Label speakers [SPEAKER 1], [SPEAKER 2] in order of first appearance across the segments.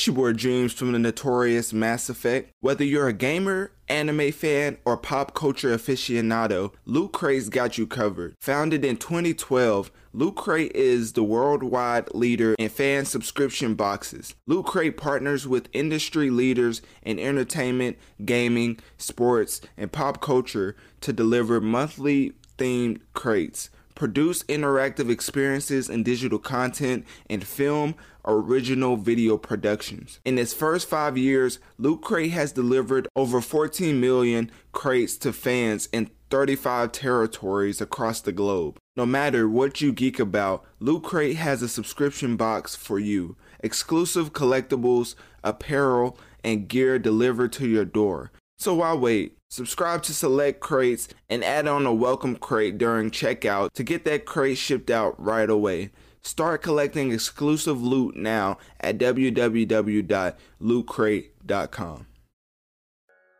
[SPEAKER 1] It's your boy Dreams from the notorious Mass Effect. Whether you're a gamer, anime fan, or pop culture aficionado, Loot Crate's got you covered. Founded in 2012, Loot Crate is the worldwide leader in fan subscription boxes. Loot Crate partners with industry leaders in entertainment, gaming, sports, and pop culture to deliver monthly themed crates produce interactive experiences and digital content, and film original video productions. In its first five years, Loot Crate has delivered over 14 million crates to fans in 35 territories across the globe. No matter what you geek about, Loot Crate has a subscription box for you. Exclusive collectibles, apparel, and gear delivered to your door. So why wait? Subscribe to select crates and add on a welcome crate during checkout to get that crate shipped out right away. Start collecting exclusive loot now at www.lootcrate.com.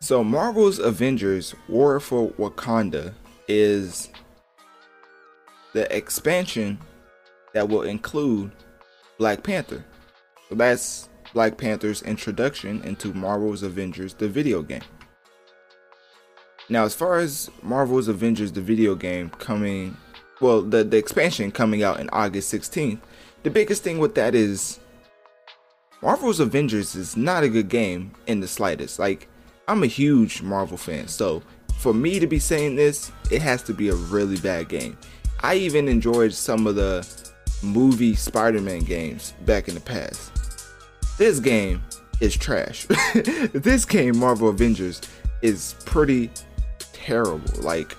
[SPEAKER 1] So, Marvel's Avengers War for Wakanda is the expansion that will include Black Panther. So, that's Black Panther's introduction into Marvel's Avengers, the video game. Now, as far as Marvel's Avengers, the video game coming, well, the, the expansion coming out in August 16th, the biggest thing with that is Marvel's Avengers is not a good game in the slightest. Like, I'm a huge Marvel fan, so for me to be saying this, it has to be a really bad game. I even enjoyed some of the movie Spider Man games back in the past. This game is trash. this game, Marvel Avengers, is pretty terrible. Like,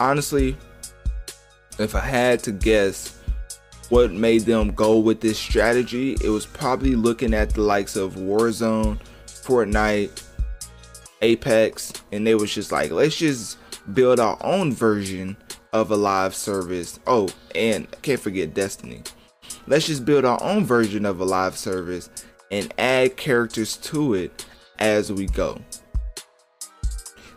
[SPEAKER 1] honestly, if I had to guess what made them go with this strategy, it was probably looking at the likes of Warzone, Fortnite, Apex, and they was just like, let's just build our own version of a live service. Oh, and I can't forget Destiny. Let's just build our own version of a live service and add characters to it as we go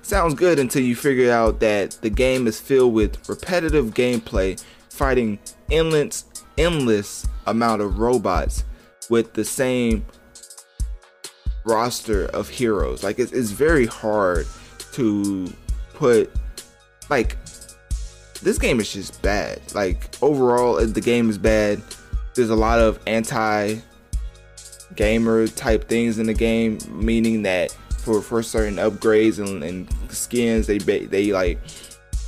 [SPEAKER 1] sounds good until you figure out that the game is filled with repetitive gameplay fighting endless endless amount of robots with the same roster of heroes. Like it's, it's very hard to put like this game is just bad. Like overall the game is bad there's a lot of anti gamer type things in the game meaning that for for certain upgrades and, and skins. They they like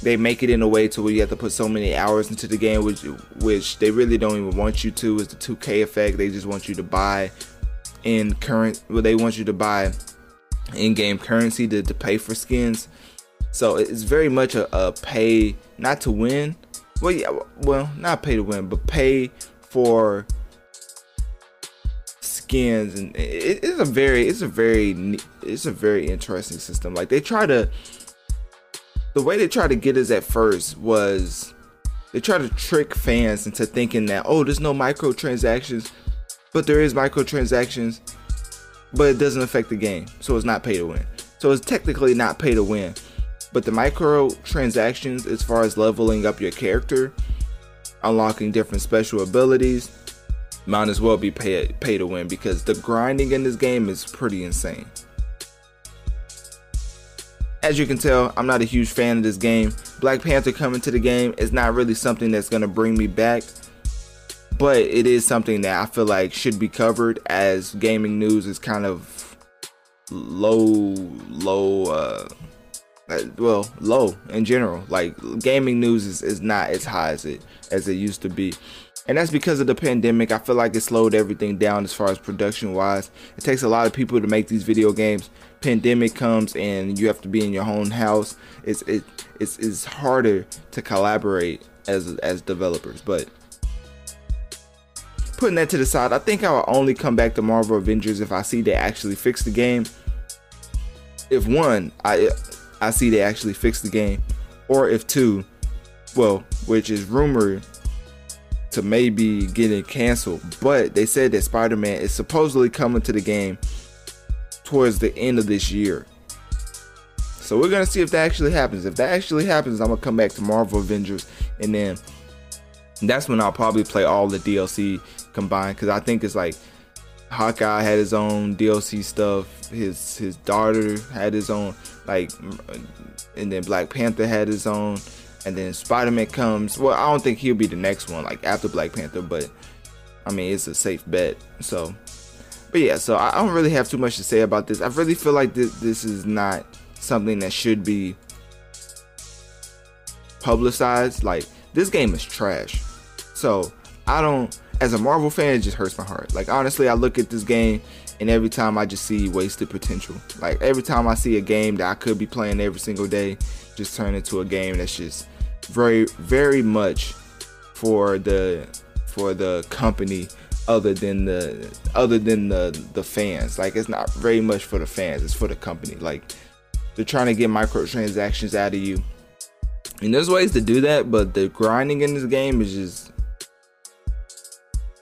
[SPEAKER 1] they make it in a way to where you have to put so many hours into the game, which which they really don't even want you to. Is the 2K effect? They just want you to buy in current. Well, they want you to buy in-game currency to, to pay for skins. So it's very much a, a pay not to win. Well, yeah, well, not pay to win, but pay for skins and it, it's a very it's a very it's a very interesting system. Like they try to the way they try to get us at first was they try to trick fans into thinking that oh there's no microtransactions but there is microtransactions but it doesn't affect the game so it's not pay to win. So it's technically not pay to win. But the microtransactions as far as leveling up your character unlocking different special abilities might as well be pay pay to win because the grinding in this game is pretty insane. As you can tell, I'm not a huge fan of this game. Black Panther coming to the game is not really something that's going to bring me back, but it is something that I feel like should be covered as gaming news is kind of low, low, uh, uh well, low in general. Like gaming news is, is not as high as it as it used to be and that's because of the pandemic. I feel like it slowed everything down as far as production wise. It takes a lot of people to make these video games. Pandemic comes and you have to be in your own house. It's it it's it's harder to collaborate as as developers. But putting that to the side, I think I will only come back to Marvel Avengers if I see they actually fix the game. If one, I I see they actually fix the game, or if two, well, which is rumored to maybe getting canceled. But they said that Spider Man is supposedly coming to the game towards the end of this year. So we're gonna see if that actually happens. If that actually happens, I'm gonna come back to Marvel Avengers, and then that's when I'll probably play all the DLC combined because I think it's like Hawkeye had his own DLC stuff. His his daughter had his own like, and then Black Panther had his own, and then Spider Man comes. Well, I don't think he'll be the next one like after Black Panther, but I mean it's a safe bet. So, but yeah, so I don't really have too much to say about this. I really feel like this this is not something that should be publicized. Like this game is trash. So I don't as a Marvel fan, it just hurts my heart. Like honestly, I look at this game and every time I just see wasted potential. Like every time I see a game that I could be playing every single day, just turn into a game that's just very, very much for the for the company other than the other than the the fans. Like it's not very much for the fans. It's for the company. Like they're trying to get microtransactions out of you. And there's ways to do that, but the grinding in this game is just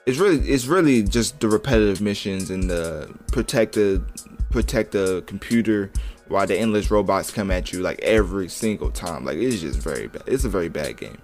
[SPEAKER 1] it's really it's really just the repetitive missions and the protect the protect the computer while the endless robots come at you like every single time. Like it's just very bad. It's a very bad game.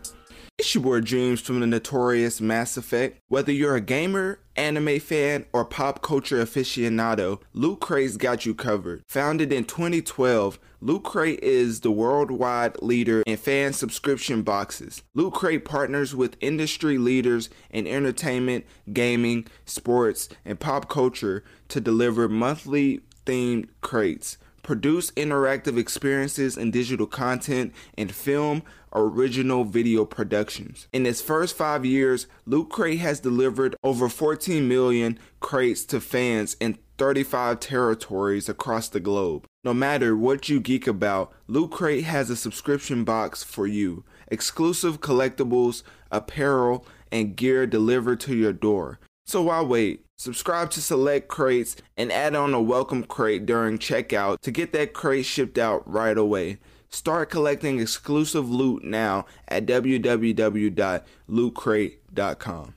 [SPEAKER 1] It's your boy Dreams from the notorious Mass Effect. Whether you're a gamer, anime fan, or pop culture aficionado, Loot Crate's got you covered. Founded in 2012, Loot Crate is the worldwide leader in fan subscription boxes. Loot Crate partners with industry leaders in entertainment, gaming, sports, and pop culture to deliver monthly themed crates produce interactive experiences and digital content, and film original video productions. In its first five years, Loot Crate has delivered over 14 million crates to fans in 35 territories across the globe. No matter what you geek about, Loot Crate has a subscription box for you. Exclusive collectibles, apparel, and gear delivered to your door. So why wait? Subscribe to select crates and add on a welcome crate during checkout to get that crate shipped out right away. Start collecting exclusive loot now at www.lootcrate.com.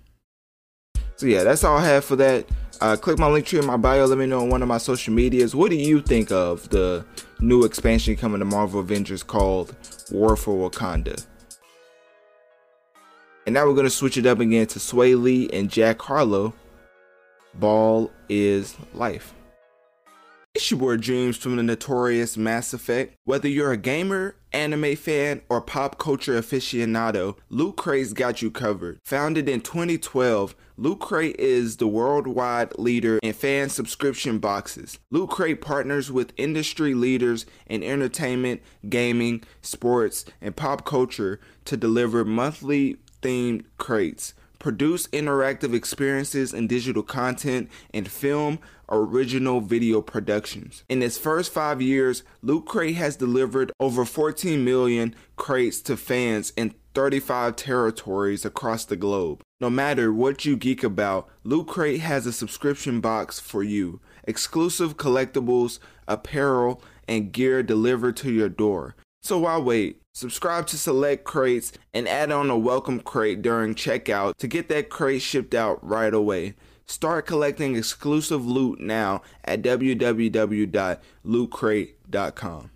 [SPEAKER 1] So yeah, that's all I have for that. Uh, click my link tree in my bio. Let me know on one of my social medias. What do you think of the new expansion coming to Marvel Avengers called War for Wakanda? And now we're gonna switch it up again to Swae Lee and Jack Harlow Ball is life. It's your boy Dreams from the notorious Mass Effect. Whether you're a gamer, anime fan, or pop culture aficionado, Loot Crate's got you covered. Founded in 2012, Loot Crate is the worldwide leader in fan subscription boxes. Loot Crate partners with industry leaders in entertainment, gaming, sports, and pop culture to deliver monthly themed crates produce interactive experiences and digital content, and film original video productions. In its first five years, Loot Crate has delivered over 14 million crates to fans in 35 territories across the globe. No matter what you geek about, Loot Crate has a subscription box for you. Exclusive collectibles, apparel, and gear delivered to your door. So why wait? Subscribe to select crates and add on a welcome crate during checkout to get that crate shipped out right away. Start collecting exclusive loot now at www.lootcrate.com.